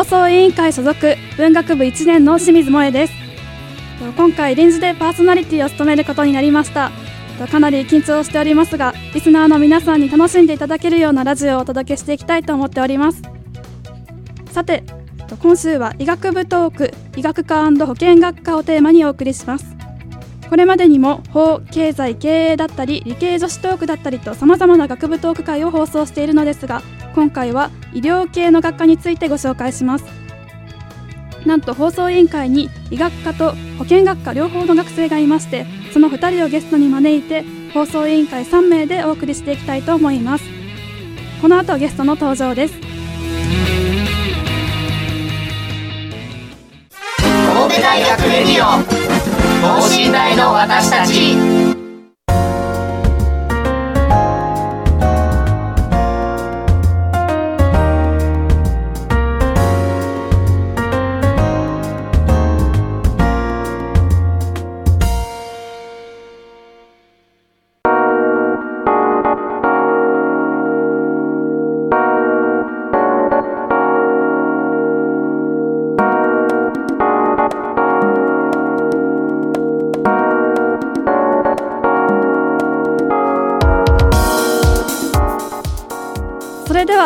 放送委員会所属文学部1年の清水萌です。今回臨時でパーソナリティを務めることになりました。かなり緊張しておりますがリスナーの皆さんに楽しんでいただけるようなラジオをお届けしていきたいと思っております。さて今週は医学部トーク医学科保健学科をテーマにお送りします。これまでにも法経済経営だったり理系女子トークだったりとさまざまな学部トーク会を放送しているのですが今回は医療系の学科についてご紹介します。なんと放送委員会に医学科と保健学科両方の学生がいましてその2人をゲストに招いて放送委員会3名でお送りしていきたいと思います。この後ゲストの登場です。神戸大学レディオ等身大の私たち。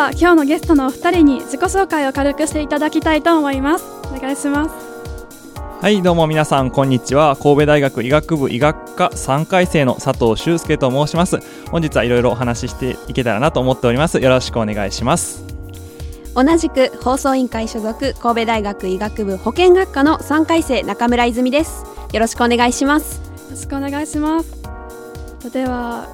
は今日のゲストのお二人に自己紹介を軽くしていただきたいと思います。お願いします。はいどうも皆さんこんにちは。神戸大学医学部医学科3回生の佐藤修介と申します。本日はいろいろお話ししていけたらなと思っております。よろしくお願いします。同じく放送委員会所属神戸大学医学部保健学科の3回生中村泉です。よろしくお願いします。よろしくお願いします。では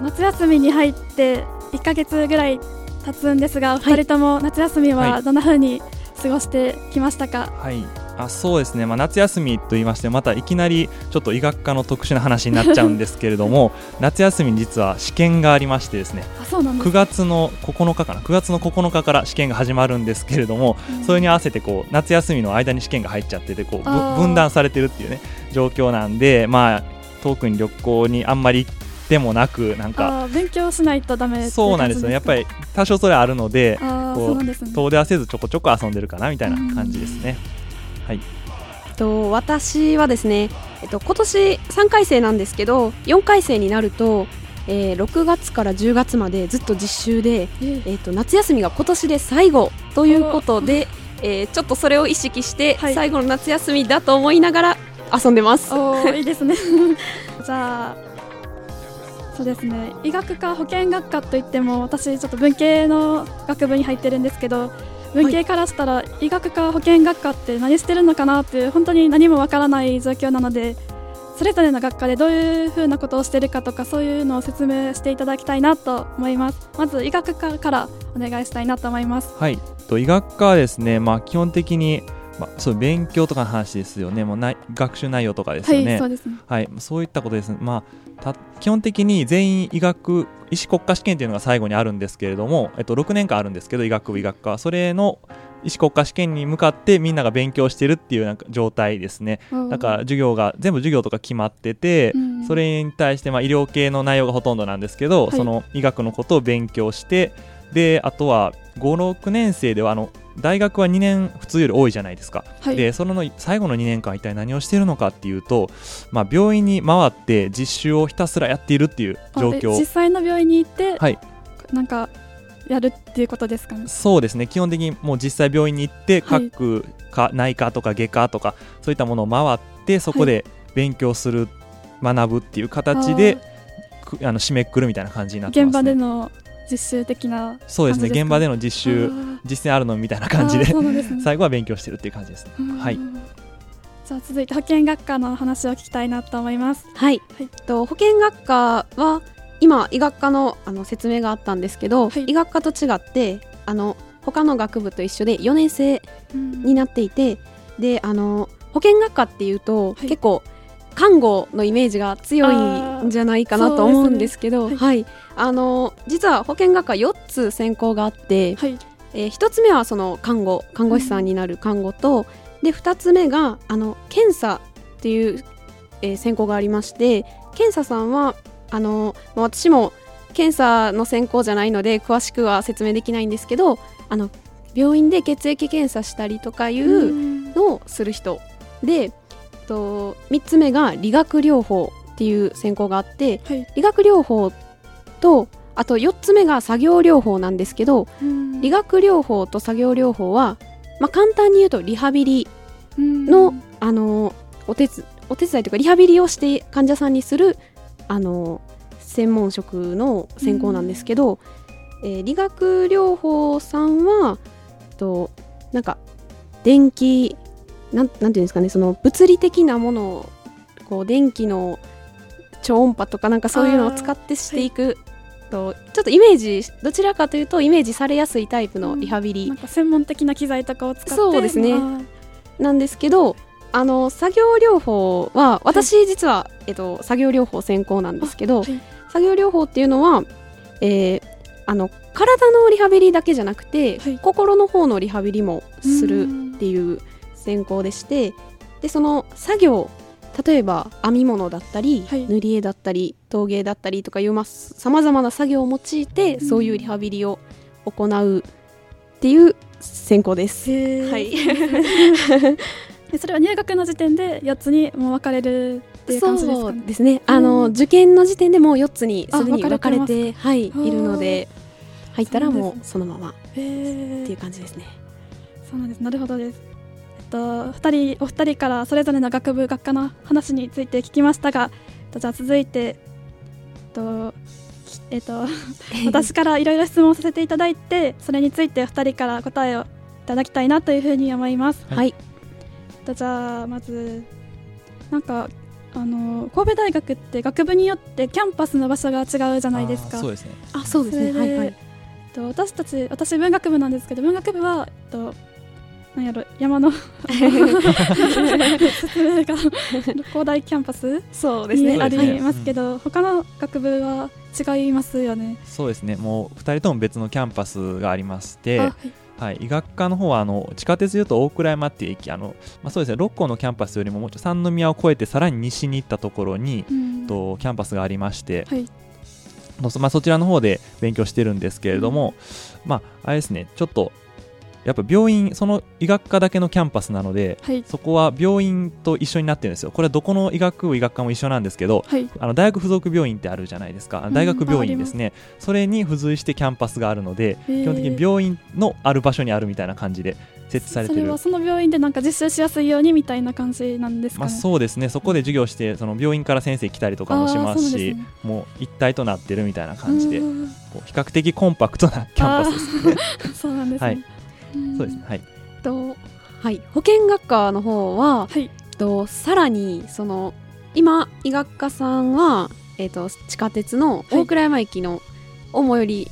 夏休みに入って1ヶ月ぐらい経つんですが、お二人とも夏休みはどんな風に過ごしてきましたか？はい、あそうですね、まあ、夏休みと言いましてまたいきなりちょっと医学科の特殊な話になっちゃうんですけれども 夏休みに実は試験がありましてですね。あそうなんです9月の9日かな？9月の9日から試験が始まるんですけれども、うん、それに合わせてこう夏休みの間に試験が入っちゃっててこう分断されてるっていうね状況なんでまあ遠くに旅行にあんまり行っでもなくなんか勉強しないとダメそうなんですよ。やっぱり多少それあるのでこう、ね、遠出はせずちょこちょこ遊んでるかなみたいな感じですね。はい。と私はですね、えっと、今年3回生なんですけど4回生になると、えー、6月から10月までずっと実習で、えー、えーと夏休みが今年で最後ということで、えー、ちょっとそれを意識して、最後の夏休みだと思いながら遊んでます。いいですね。じゃあそうですね。医学科保健学科といっても私ちょっと文系の学部に入ってるんですけど文系からしたら医学科保健学科って何してるのかなって本当に何もわからない状況なのでそれぞれの学科でどういうふうなことをしているかとかそういうのを説明していただきたいなと思います。まず医学科からお願いしたいなと思います。はい。と医学科はですねまあ基本的にまあ、そう勉強とかの話ですよね、もうない学習内容とかですよね、はい、そうですね。はい、そういったことです、まあ、た基本的に全員医学医師国家試験というのが最後にあるんですけれども、えっと、6年間あるんですけど、医学部医学科、それの医師国家試験に向かってみんなが勉強してるっていうなんか状態ですね、だから授業が全部授業とか決まってて、うん、それに対してまあ医療系の内容がほとんどなんですけど、はい、その医学のことを勉強して、であとは5、6年生ではあの大学は2年普通より多いじゃないですか、はい、でその最後の2年間一体何をしているのかっていうと、まあ、病院に回って実習をひたすらやっているっていう状況。実際の病院に行って、はい、なんかやるっていうことですかね。そうですね。基本的にもう実際病院に行って各、はい、内科とか外科とかそういったものを回ってそこで勉強するっ学ぶっていう形であの締めくくるみたいな感じになってます、ね、現場での実習的なそうですね現場での実習実践あるのみたいな感じで、ね、最後は勉強してるっていう感じですね。はい。じゃあ続いて保健学科の話を聞きたいなと思います。はい、はい、と保健学科は今医学科のあの説明があったんですけど、はい、医学科と違ってあの他の学部と一緒で4年生になっていて、であの保健学科っていうと、はい、結構看護のイメージが強いんじゃないかなと思うんですけど、ね、はい、はい、あの実は保健学科4つ専攻があって、はい、えー、1つ目はその看護看護師さんになる看護と、うん、で2つ目があの検査っていう、えー、専攻がありまして検査さんはあの私も検査の専攻じゃないので詳しくは説明できないんですけどあの病院で血液検査したりとかいうのをする人。でと3つ目が理学療法っていう専攻があって、はい、理学療法とあと4つ目が作業療法なんですけど理学療法と作業療法は、まあ、簡単に言うとリハビリのあのお手お手伝いというかリハビリをして患者さんにするあの専門職の専攻なんですけど、えー、理学療法さんはとなんか電気なんなんていうんですかねその物理的なものをこう電気の超音波とかなんかそういうのを使ってしていく、はい、とちょっとイメージどちらかというとイメージされやすいタイプのリハビリ、うん、専門的な機材とかを使って。そうですね。なんですけどあの作業療法は私実は、はい、えっと、作業療法専攻なんですけど、はい、作業療法っていうのは、えー、あの体のリハビリだけじゃなくて、心の方のリハビリもするっていう専攻でしてでその作業例えば編み物だったり、はい、塗り絵だったり陶芸だったりとかいうさまざまな作業を用いて、うん、そういうリハビリを行うっていう専攻です。はい、それは入学の時点で4つにも分かれるっていう感じですか、ね、そうですね。あの、うん、受験の時点でも4つにすでに分かれてはいいるので入ったらもうそのままっていう感じですね。そうなんです。なるほどです。と2人お二人からそれぞれの学部学科の話について聞きましたがじゃあ続いてとえっと、私からいろいろ質問させていただいてそれについて2人から答えをいただきたいなというふうに思います。はい、じゃあまずなんかあの神戸大学って学部によってキャンパスの場所が違うじゃないですか。そうですね。あ、そうですね。はいはい。と私たち私文学部なんですけど文学部はとなんやろ山の説明が六甲台キャンパスそうですね。ありますけど、他の学部は違いますよね。そうですね。もう2人とも別のキャンパスがありましてはいはい、医学科の方はあの地下鉄でいうと大倉山っていう駅あの、まあ、そうですね。六甲のキャンパスよりももうちょ三宮を越えてさらに西に行ったところに、うん、とキャンパスがありまして、はい。まあ、そちらの方で勉強してるんですけれども、うん、まあ、あれですね。ちょっとやっぱ病院その医学科だけのキャンパスなので、はい、そこは病院と一緒になってるんですよ。これはどこの医学部医学科も一緒なんですけど、はい、あの大学附属病院ってあるじゃないですか。大学病院ですね、うん、それに付随してキャンパスがあるので基本的に病院のある場所にあるみたいな感じで設置されてる。それはその病院でなんか実習しやすいようにみたいな感じなんですか、ね、まあ、そうですね。そこで授業してその病院から先生来たりとかもしますし、ね、もう一体となってるみたいな感じでこう比較的コンパクトなキャンパスですね。そうなんですね、はいそうですね。はい。とはい。保健学科の方は、はい、とさらにその今医学科さんは、えーと、地下鉄の大倉山駅の最寄り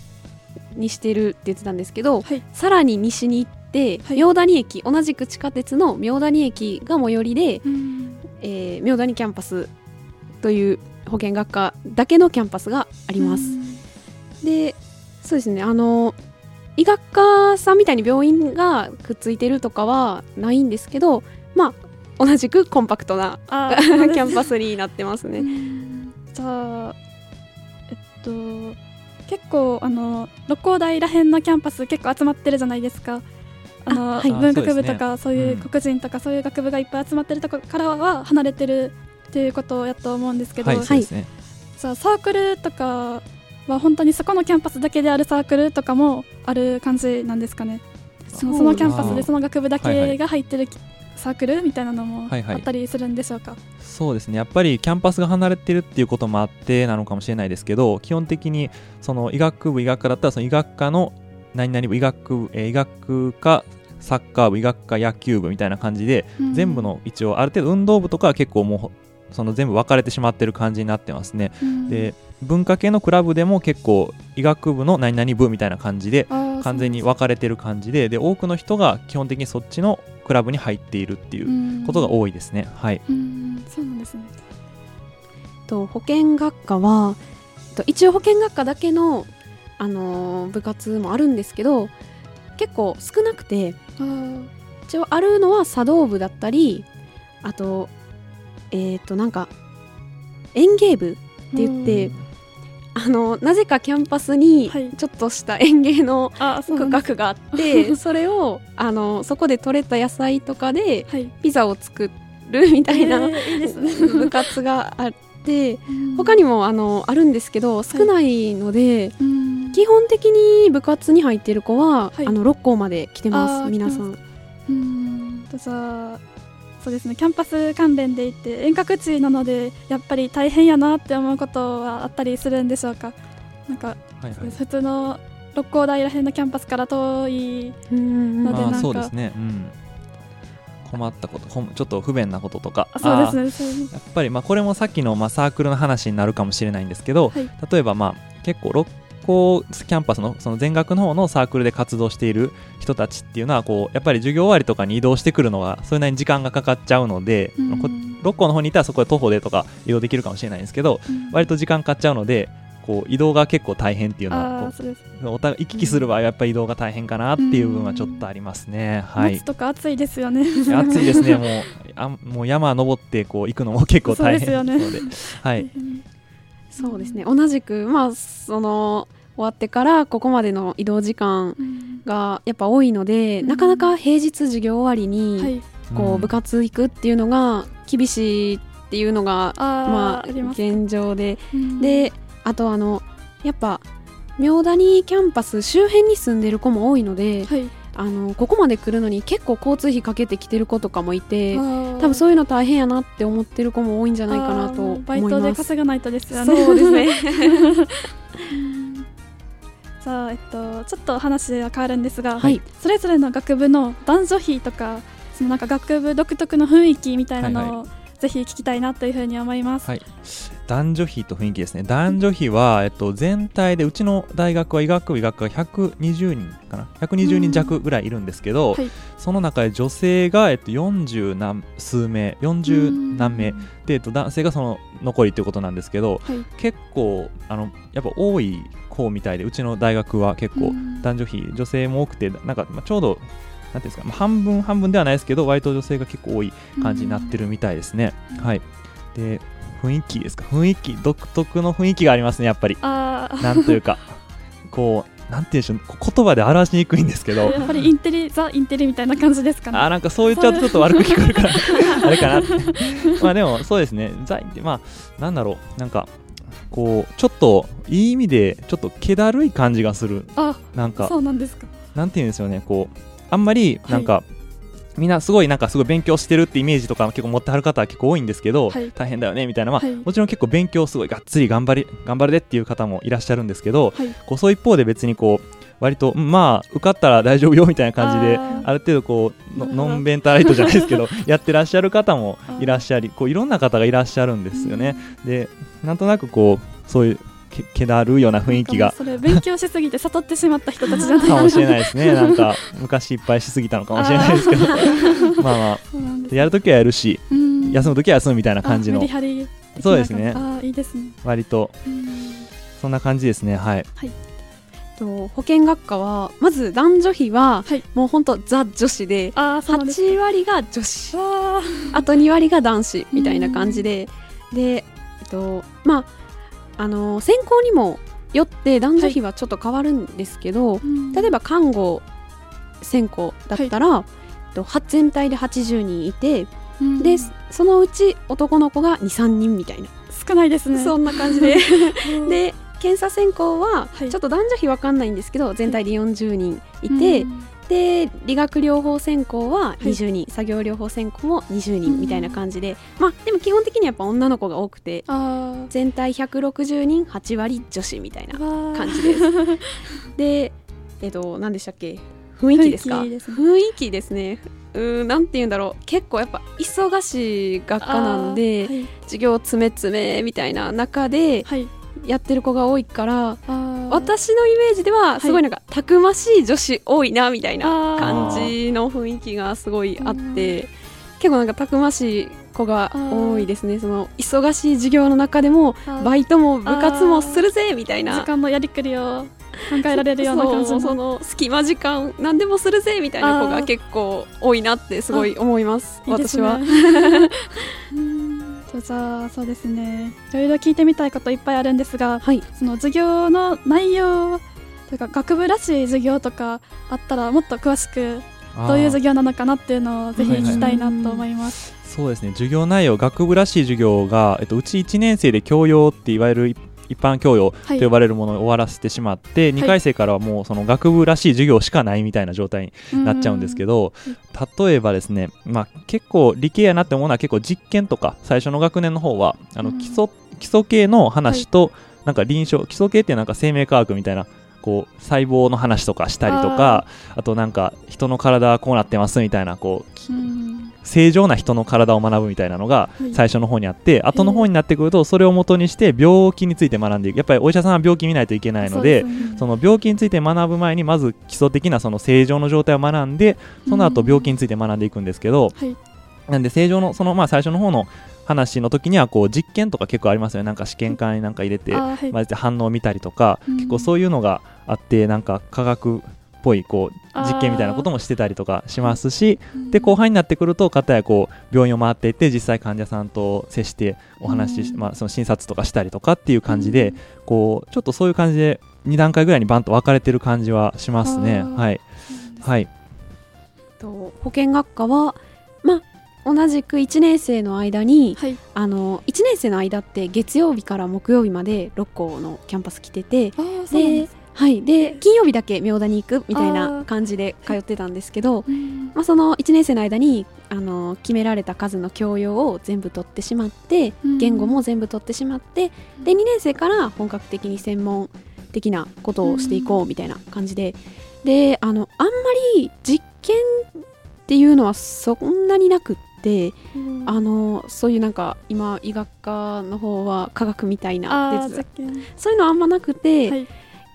にしてるって言ってたんですけど、はい、さらに西に行って、はい、名谷駅同じく地下鉄の名谷駅が最寄りで、えー、名谷キャンパスという保健学科だけのキャンパスがあります。でそうですね。あの医学科さんみたいに病院がくっついてるとかはないんですけどまあ同じくコンパクトな キャンパスになってますね。じゃあえっと結構あの六甲台らへんのキャンパス結構集まってるじゃないですか。あの、はい、文学部とかそう,、いう国人とかそういう学部がいっぱい集まってるところからは離れてるっていうことやと思うんですけど、はい、はい、じゃあサークルとかは本当にそこのキャンパスだけであるサークルとかもある感じなんですかね。そのそのキャンパスでその学部だけが入ってるサークルみたいなのもあったりするんでしょうか、はいはい、そうですね。やっぱりキャンパスが離れてるっていうこともあってなのかもしれないですけど基本的にその医学部医学科だったらその医学科の何々部医学部、えー、医学科サッカー部医学科野球部みたいな感じで、うん、全部の一応ある程度運動部とかは結構もうその全部分かれてしまってる感じになってますね、うん、で文化系のクラブでも結構医学部の何々部みたいな感じで完全に分かれてる感じでで多くの人が基本的にそっちのクラブに入っているっていうことが多いですね。はい、そうなんですね。と保健学科は一応保健学科だけの、あのー、部活もあるんですけど結構少なくて一応あるのは茶道部だったりあとえっ、ー、となんか園芸部って言って、あのなぜかキャンパスにちょっとした園芸の区画があって、それをあのそこで採れた野菜とかでピザを作るみたいな、部活があって、他にもあのあるんですけど少ないので、基本的に部活に入っている子は、あの六甲まで来てます皆さん。うんそうですね。キャンパス関連でいて遠隔地なのでやっぱり大変やなって思うことはあったりするんでしょうか。なんか、はいはい、普通の六甲台らへんのキャンパスから遠いのでなんか、そうですね、うん、困ったことちょっと不便なこととか。そうですね。やっぱりまあこれもさっきのまあサークルの話になるかもしれないんですけど、はい、例えばまあ結構六こうキャンパスのその全学の方のサークルで活動している人たちっていうのはこうやっぱり授業終わりとかに移動してくるのはそれなりに時間がかかっちゃうので、うん、六甲の方にいたらそこで徒歩でとか移動できるかもしれないんですけど、うん、割と時間かかっちゃうのでこう移動が結構大変っていうのはお互い行き来する場合はやっぱり移動が大変かなっていう部分はちょっとありますね。はい、夏とか暑いですよね。暑いですね。もうあもう山登ってこう行くのも結構大変なので、はい。そうですね。同じくまあその終わってからここまでの移動時間がやっぱ多いので、うん、なかなか平日授業終わりにこう部活行くっていうのが厳しいっていうのが、まあ現状で、であとあのやっぱ明谷キャンパス周辺に住んでる子も多いので、はい、あのここまで来るのに結構交通費かけてきてる子とかもいて多分そういうの大変やなって思ってる子も多いんじゃないかなと思います。バイトで稼がないとですよね。そうですね さあ、えっと、ちょっと話は変わるんですが、はい、それぞれの学部の男女比とかそのなんか学部独特の雰囲気みたいなのを、ぜひ聞きたいなというふうに思います、はい、男女比と雰囲気ですね。男女比は、えっと、全体でうちの大学は医学部医学科が120人かな。120人弱ぐらいいるんですけど、はい、その中で女性が、えっと、40何数名40何名で、えっと、男性がその残りということなんですけど、はい、結構あのやっぱ多い方みたいでうちの大学は結構男女比女性も多くてなんか、まあ、ちょうどなんていうんですか、まあ、半分半分ではないですけど割と女性が結構多い感じになってるみたいですね。はい。で雰囲気ですか？雰囲気独特の雰囲気がありますねやっぱり。なんというか。こうなんていうんでしょう言葉で表しにくいんですけど。やっぱりインテリザ・インテリみたいな感じですかね。あなんかそう言っちゃうとちょっと悪く聞こえるから あれかなまあでもそうですね。ザイってまあなんだろう。なんかこうちょっといい意味でちょっと気だるい感じがする。あなんかそうなんですか。なんていうんですよね。こうあんまりなんか、はい、みんなすごいなんかすごい勉強してるってイメージとか結構持ってはる方は結構多いんですけど、はい、大変だよねみたいな、まあ、はい、もちろん結構勉強すごいがっつり頑張り頑張るでっていう方もいらっしゃるんですけど、こうそう一方で別にこう割とまあ受かったら大丈夫よみたいな感じである程度こうノンベンタライトじゃないですけど やってらっしゃる方もいらっしゃりこういろんな方がいらっしゃるんですよね。でなんとなくこうそういうけけだるような雰囲気が。それ勉強しすぎて悟ってしまった人たちじゃないかもしれないですね。なんか昔いっぱいしすぎたのかもしれないですけど。まあまあ。やるときはやるし休むときは休むみたいな感じの。そうですね。あいいですね。割と。そんな感じですね。はい、はい。と保健学科はまず男女比は、はい、もう本当ザ女子であ8割が女子。あと2割が男子みたいな感じで。で、とまああの専攻にもよって男女比はちょっと変わるんですけど、はい、例えば看護専攻だったら、はい、と全体で80人いて、うん、でそのうち男の子が23人みたいな。少ないですね。そんな感じで。で検査専攻はちょっと男女比分かんないんですけど、全体で40人いて、で理学療法専攻は20人、はい、作業療法専攻も20人みたいな感じで、まあでも基本的にやっぱ女の子が多くて。全体160人8割女子みたいな感じです。でえっと何でしたっけ？雰囲気ですか？雰囲気ですね。うんなんて言うんだろう。結構やっぱ忙しい学科なんで、はい、授業詰め詰めみたいな中でやってる子が多いから、私のイメージではすごいなんか、たくましい女子多いなみたいな感じの雰囲気がすごいあって結構なんかたくましい子が多いですね。その忙しい授業の中でもバイトも部活もするぜみたいな。時間のやりくりを考えられるような感じの。その隙間時間何でもするぜみたいな子が結構多いなってすごい思います私は。じゃあそうですね。いろいろ聞いてみたいこといっぱいあるんですが、はい、その授業の内容というか学部らしい授業とかあったらもっと詳しくどういう授業なのかなっていうのをぜひ聞きたいなと思います。そうですね。授業内容学部らしい授業が、えっと、うち1年生で教養っていわゆる一般教養と呼ばれるものを終わらせてしまって、はい、2回生からはもうその学部らしい授業しかないみたいな状態になっちゃうんですけど、例えばですね、まあ、結構理系やなって思うのは結構実験とか最初の学年の方はあの基礎基礎系の話と、なんか臨床基礎系ってなんか生命科学みたいなこう細胞の話とかしたりとかあとなんか人の体はこうなってますみたいなこう、正常な人の体を学ぶみたいなのが最初の方にあって、はい、後の方になってくるとそれを元にして病気について学んでいく。やっぱりお医者さんは病気見ないといけないのでその病気について学ぶ前にまず基礎的なその正常の状態を学んでその後病気について学んでいくんですけど、はい、なんで正常のそのまあ最初の方の話の時にはこう実験とか結構ありますよね。なんか試験管になんか入れて、はい、混ぜて反応を見たりとか、結構そういうのがあってなんか科学っぽいこう実験みたいなこともしてたりとかしますしで後半になってくると片やこう病院を回っていって実際患者さんと接してお話し、まあ、その診察とかしたりとかっていう感じでこうちょっとそういう感じで2段階ぐらいにバンと分かれてる感じはしますね。はい、はい、と保健学科はまあ同じく1年生の間に、はい、あの1年生の間って月曜日から木曜日まで6校のキャンパス来ててではい、で金曜日だけ明田に行くみたいな感じで通ってたんですけど、まあ、その1年生の間にあの決められた数の教養を全部取ってしまって、言語も全部取ってしまってで2年生から本格的に専門的なことをしていこうみたいな感じで。であのあんまり実験っていうのはそんなになくって、うん、あのそういうなんか今医学科の方は科学みたいなそういうのあんまなくて、はい、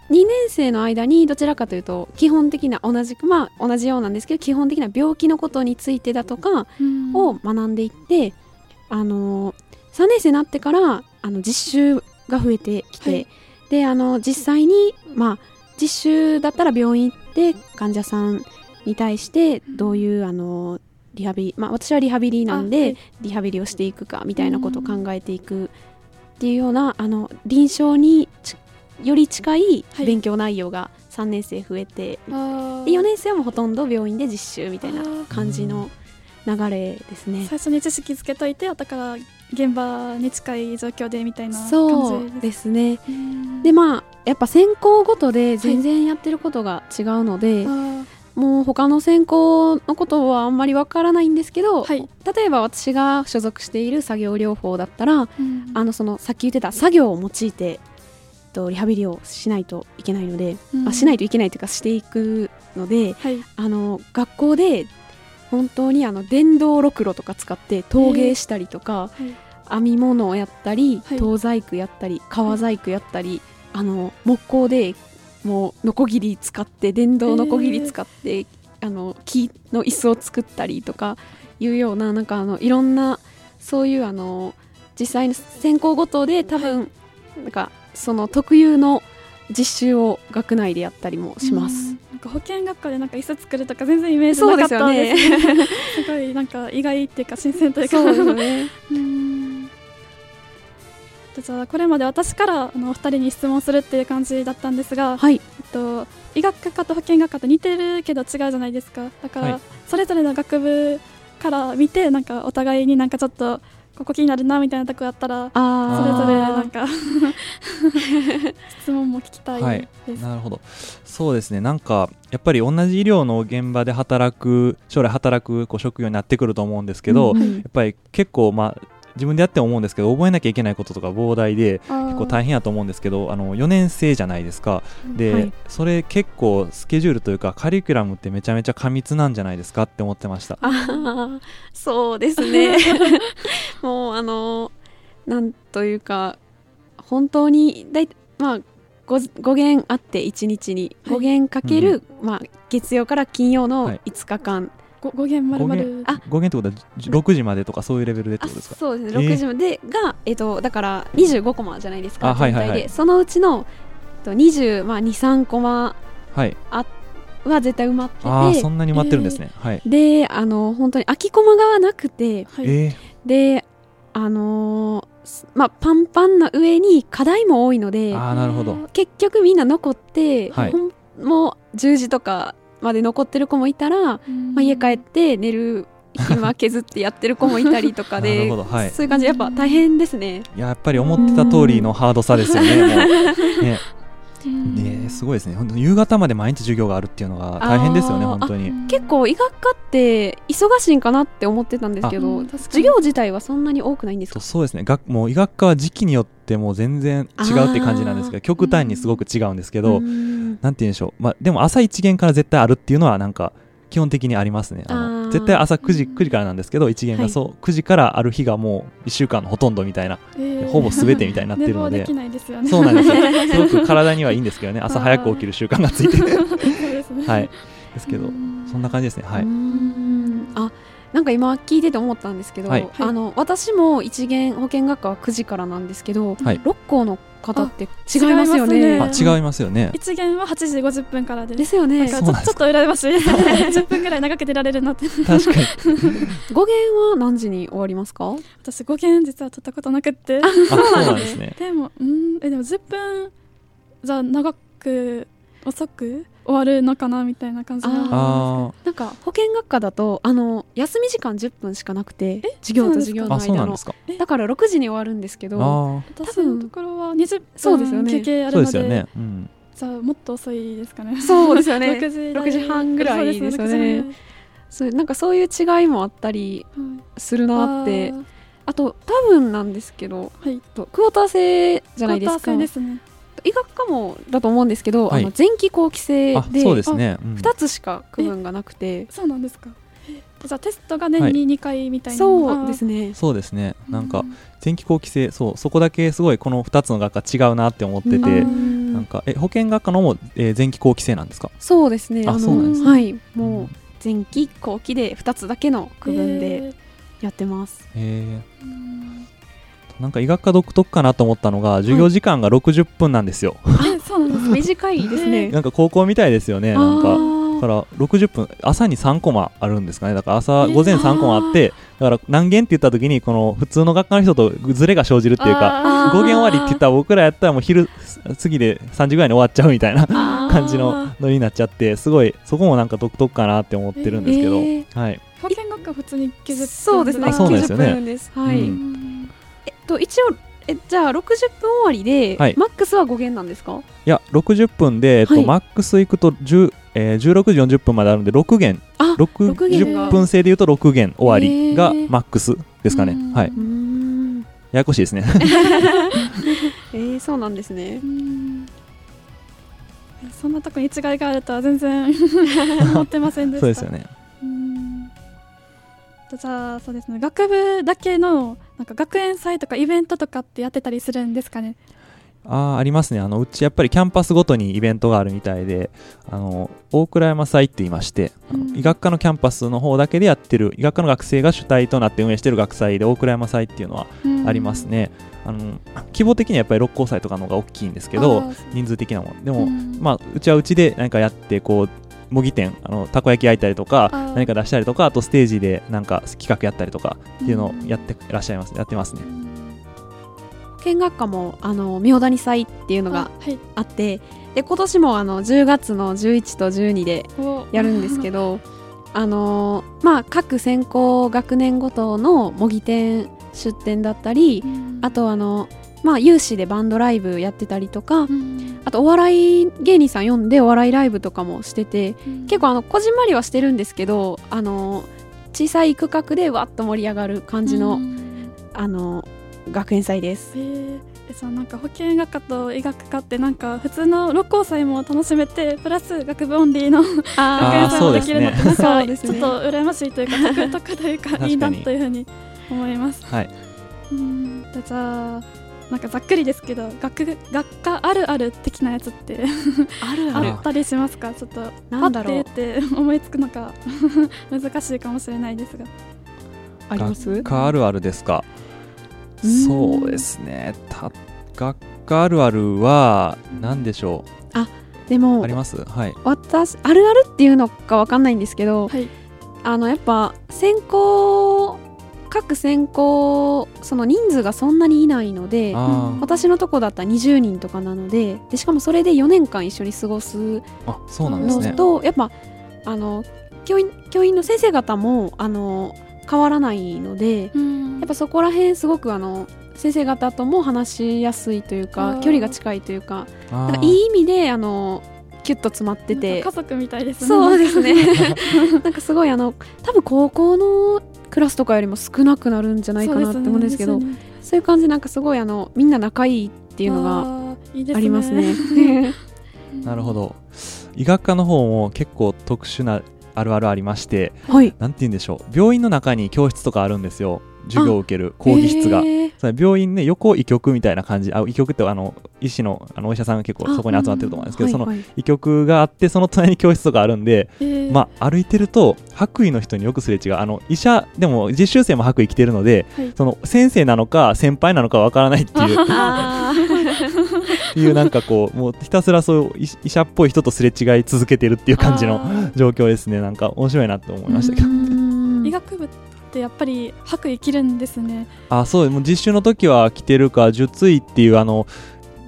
2年生の間にどちらかというと基本的な同じくまあ同じようなんですけど基本的な病気のことについてだとかを学んでいって、うん、あの3年生になってからあの実習が増えてきて、はい、であの実際にまあ実習だったら病院行って患者さんに対してどういうあのリハビリ、まあ、私はリハビリなんで、はい、リハビリをしていくかみたいなことを考えていくっていうようなあの臨床により近い勉強内容が3年生増えて、はい、で4年生はもうほとんど病院で実習みたいな感じの流れですね。最初に知識つけといて後から現場に近い状況でみたいな感じそうですね。でまあやっぱ専攻ごとで全然やってることが違うので、はいもう他の専攻のことはあんまりわからないんですけど、はい、例えば私が所属している作業療法だったら、うん、あのそのさっき言ってた作業を用いてとリハビリをしないといけないので、うん、あしないといけないというかしていくので、はい、あの学校で本当にあの電動ろくろとか使って陶芸したりとか、えー。はい、編み物をやったり、東細工やったり革細工やったり、あの木工でもうノコギリ使って電動ノコギリ使って、えー、あの木の椅子を作ったりとかいうようななんかあのいろんなそういうあの実際の専攻ごとで多分、なんかその特有の実習を学内でやったりもします。なんか保健学科でなんか椅子作るとか全然イメージなかったんですね。すごいなんか意外っていうか新鮮というか。そうですね。じゃあこれまで私からあのお二人に質問するっていう感じだったんですが、はい、えっと、医学科と保健学科と似てるけど違うじゃないですかだから、それぞれの学部から見てなんかお互いになんかちょっとここ気になるなみたいなとこあったらそれぞれなんか質問も聞きたいはい、なるほど。そうですね。なんかやっぱり同じ医療の現場で働く将来働くこう職業になってくると思うんですけど、うんうん、やっぱり結構まあ自分でやって思うんですけど覚えなきゃいけないこととか膨大で結構大変やと思うんですけどあの4年生じゃないですか。で、はい、それ結構スケジュールというかカリキュラムってめちゃめちゃ過密なんじゃないですかって思ってました。あそうですね。もうあのなんというか本当にだいまあ 5, 5限あって1日に。5限かける、はいうん、まあ、月曜から金曜の5日間、はい語源まるまる。あ語源ってことは6時までとかそういうレベルでってことですか？そうですね。6時までが、えー、とだから25コマじゃないですか全体で、そのうちの20、まあ、23コマあは絶対埋まっててあそんなに埋まってるんですね、はい、であの本当に空きコマがなくて、はい、であのまあ、パンパンな上に課題も多いのであなるほど。結局みんな残って、はい、もう10時とかまで残ってる子もいたら、まあ、家帰って寝る 暇削ってやってる子もいたりとかではい、そういう感じでやっぱ大変ですね。やっぱり思ってた通りのハードさですよね。ね。ねすごいですね。本当夕方まで毎日授業があるっていうのが大変ですよね本当に。結構医学科って忙しいんかなって思ってたんですけど授業自体はそんなに多くないんですか？そうですね。学もう医学科は時期によっても全然違うって感じなんですけど極端にすごく違うんですけどなんて言うんでしょう、まあ、でも朝一限から絶対あるっていうのはなんか基本的にありますね。あの絶対朝9時 ,9 時からなんですけど一元がそう、はい、9時からある日がもう1週間のほとんどみたいな、えー、ほぼすべてみたいになってるので。でね、そうなんですよ。すごく体にはいいんですけどね。朝早く起きる習慣がついて。はい。ですけどそんな感じですね。はい。あなんか今聞いてて思ったんですけど、はい、あの私も一元保健学科は9時からなんですけど、はい、6校の方って違いますよね。あ違いますよね。一元は8時50分からで。ですよね。ちょちょっと羨ましい。10分ぐらい長く出られるなって。確かに。語源は何時に終わりますか？私語源実は取ったことなくて。あそうなんですね。でもうんえでも10分じゃ長く遅く終わるのかなみたいな感じななんか保健学科だとあの休み時間10分しかなくて授業と授業の間の。だから6時に終わるんですけど多分のところは20分。休憩あるので、ね。うん、じゃあもっと遅いですかね。そうですよね。6, 時6時半ぐらいですよね。そうなんかそういう違いもあったりするなって、あと多分なんですけど、はい、クォーター制じゃないですか。ですね医学科もだと思うんですけど、はい、あの前期後期制でそうですね、うん、2つしか区分がなくて。そうなんですか。じゃあテストが年に2回みたいな、はい、そうですね。そうですね。なんか前期後期制そうそこだけすごいこの2つの学科違うなって思っててなんかえ保健学科のも、えー、前期後期制なんですか？そうですね。あそうなんです、ね、はい。もう前期後期で2つだけの区分でやってます。へえなんか医学科独特かなと思ったのが授業時間が60分なんですよ、はい、そうなんです。短いですね。なんか高校みたいですよねなんか。から60分朝に3コマあるんですかね。だから朝午前3コマあってだから何件って言った時にこの普通の学科の人とずれが生じるっていうか5件終わりって言ったら僕らやったらもう昼過ぎで3時ぐらいに終わっちゃうみたいな感じのノリになっちゃってすごいそこもなんか独特かなって思ってるんですけど、はい。保健学科普通に90分そうですね。そうですはい、うんと一応えじゃあ60分終わりで、はい、マックスは5限なんですか？いや60分で、えっと、はい、マックスいくと10、えー、16時40分まであるんで6限あ60分制でいうと6限終わりがマックスですかね。はい。ややこしいですね。えー、そうなんですね。そんなとこに違いがあるとは全然 思ってませんでした。そうですよねじゃあそうですね。学部だけのなんか学園祭とかイベントとかってやってたりするんですかね？あありますね。あのうちやっぱりキャンパスごとにイベントがあるみたいであの大倉山祭って言いまして、うん、医学科のキャンパスの方だけでやってる医学科の学生が主体となって運営してる学祭で大倉山祭っていうのはありますね、うん、あの規模的にはやっぱり六甲祭とかの方が大きいんですけど人数的なものでも、うん、まあうちはうちで何かやってこう模擬店あのたこ焼き焼いたりとか何か出したりとかあとステージでなんか企画やったりとかっていうのをやってらっしゃいます、やってますね。見学科もあの明谷祭っていうのがあって、はい、で今年もあの10月の11と12でやるんですけど あのまあ各専攻学年ごとの模擬店出展だったり、あとあのまあ有志でバンドライブやってたりとか、あとお笑い芸人さん呼んでお笑いライブとかもしてて、結構あのこじんまりはしてるんですけどあの小さい区画でわっと盛り上がる感じの、あの学園祭です。じゃあなんか保健学科と医学科ってなんか普通の六甲祭も楽しめてプラス学部オンリーの学園祭もできるのってなんかちょっと羨ましいというか得得というかいいなというふうに思います。はい。うん。じゃあなんかざっくりですけど学学科あるある的なやつってあるある。あったりしますか？ちょっとなんだろう。って思いつくのか 難しいかもしれないですが。あります？学科あるあるですか？そうですね。た学科あるあるは何でしょう？あでもあります？はい。私あるあるっていうのかわかんないんですけど、はい、あのやっぱ専攻各専攻その人数がそんなにいないので私のとこだったら20人とかなのででしかもそれで4年間一緒に過ごすのと、やっぱあの教員教員の先生方もあの変わらないので、やっぱそこら辺すごくあの先生方とも話しやすいというか距離が近いというかかいい意味であのキュッと詰まってて。家族みたいですね。そうですね。なんかすごいあの多分高校のクラスとかよりも少なくなるんじゃないかなって思うんですけどそう、ね。そういう感じなんかすごいあのみんな仲いいっていうのがありますね。すねなるほど。医学科の方も結構特殊なあるあるありまして、はい、なんて言うんでしょう。病院の中に教室とかあるんですよ。授業を受ける講義室が、病院ね横医局みたいな感じあ医局ってあの医師のあのお医者さんが結構そこに集まってると思うんですけど、その医局があってその隣に教室とかあるんで、まあ、歩いてると白衣の人によくすれ違う。あの医者でも実習生も白衣着てるので、はい、その先生なのか先輩なのかわからないっていう。いうなんかこうもうひたすらそう医者っぽい人とすれ違い続けてるっていう感じの状況ですね。なんか面白いなって思いましたけど。医学部ってやっぱり白衣着るんですね。あそうもう実習の時は着てるか術医っていうあの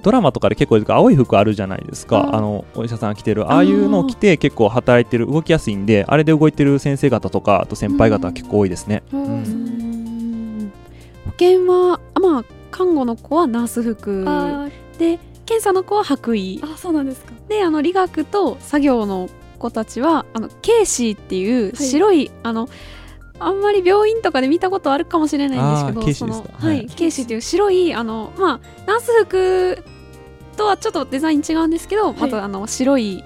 ドラマとかで結構青い服あるじゃないですか。あのお医者さんが着てる。ああいうのを着て結構働いてる動きやすいんであれで動いてる先生方とかあと先輩方は結構多いですね、うん、保険はまあ看護の子はナース服。で検査の子は白衣。あそうなんですか。であの理学と作業の子たちはあのケーシーっていう白い、はい、あのあんまり病院とかで見たことあるかもしれないんですけど、ケーシーはい、ケーシーっていう白いあのまあナース服とはちょっとデザイン違うんですけど、はい、またあの白い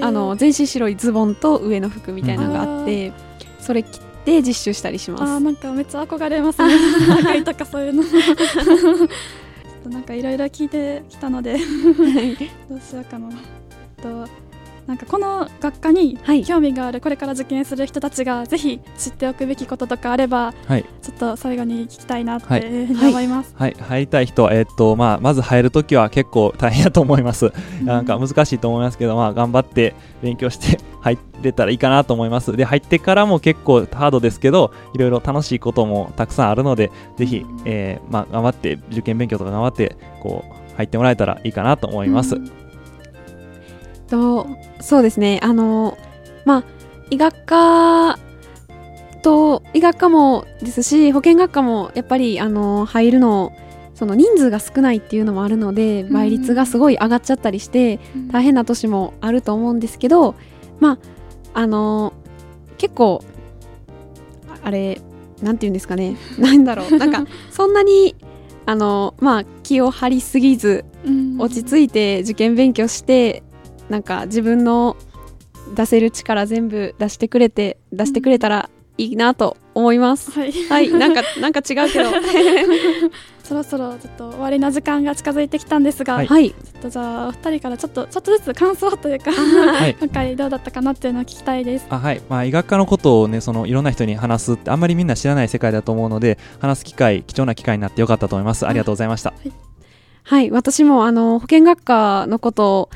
あの全身白いズボンと上の服みたいなのがあってそれ着て実習したりします。あなんかめっちゃ憧れます。ね赤いとかそういうの。なんかいろいろ聞いてきたのでどうしようかな。となんかこの学科に興味がある、これから受験する人たちがぜひ知っておくべきこととかあれば、はい、ちょっと最後に聞きたいなっていうふうに思います。はい、はい、入りたい人は、えー、っとまあ、まず入るときは結構大変やと思います。うん、なんか難しいと思いますけど、まあ、頑張って勉強して入れたらいいかなと思います。で、入ってからも結構ハードですけど、いろいろ楽しいこともたくさんあるので、ぜひ、うん、えー、まあ、頑張って受験勉強とか頑張ってこう入ってもらえたらいいかなと思います。うんとそうですね。あのまあ医学科と医学科もですし保健学科もやっぱりあの入るのその人数が少ないっていうのもあるので倍率がすごい上がっちゃったりして大変な年もあると思うんですけどまああの結構あれなんて言うんですかね。なんだろう。なんかそんなにあのまあ気を張りすぎず落ち着いて受験勉強してなんか自分の出せる力全部出してくれて出してくれたらいいなと思います。はい、はい、なんかなんか違うけど。そろそろちょっと終わりの時間が近づいてきたんですが、はい、ちょっとじゃあお二人からちょっとちょっとずつ感想というかはい、今回どうだったかなっていうのを聞きたいです。あはい、まあ医学科のことをねそのいろんな人に話すってあんまりみんな知らない世界だと思うので話す機会貴重な機会になってよかったと思います。ありがとうございました。はい、はい、私もあの保健学科のことを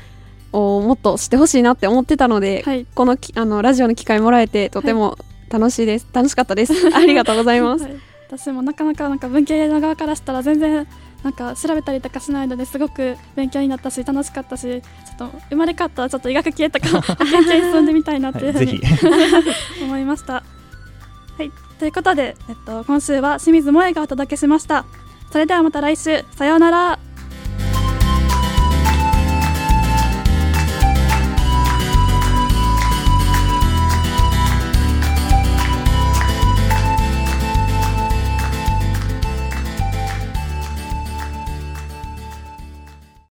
をもっとしてほしいなって思ってたので、はい、このあのラジオの機会もらえてとても楽しいです、楽しかったです。ありがとうございます、はい、私もなかなかなんか文系の側からしたら全然なんか調べたりとかしないのですごく勉強になったし楽しかったしちょっと生まれ変わったらちょっと医学系とか 研究に進んでみたいなっていうふうに、はい、思いました。はい。ということで、えっと、今週は清水萌がお届けしました。それではまた来週。さようなら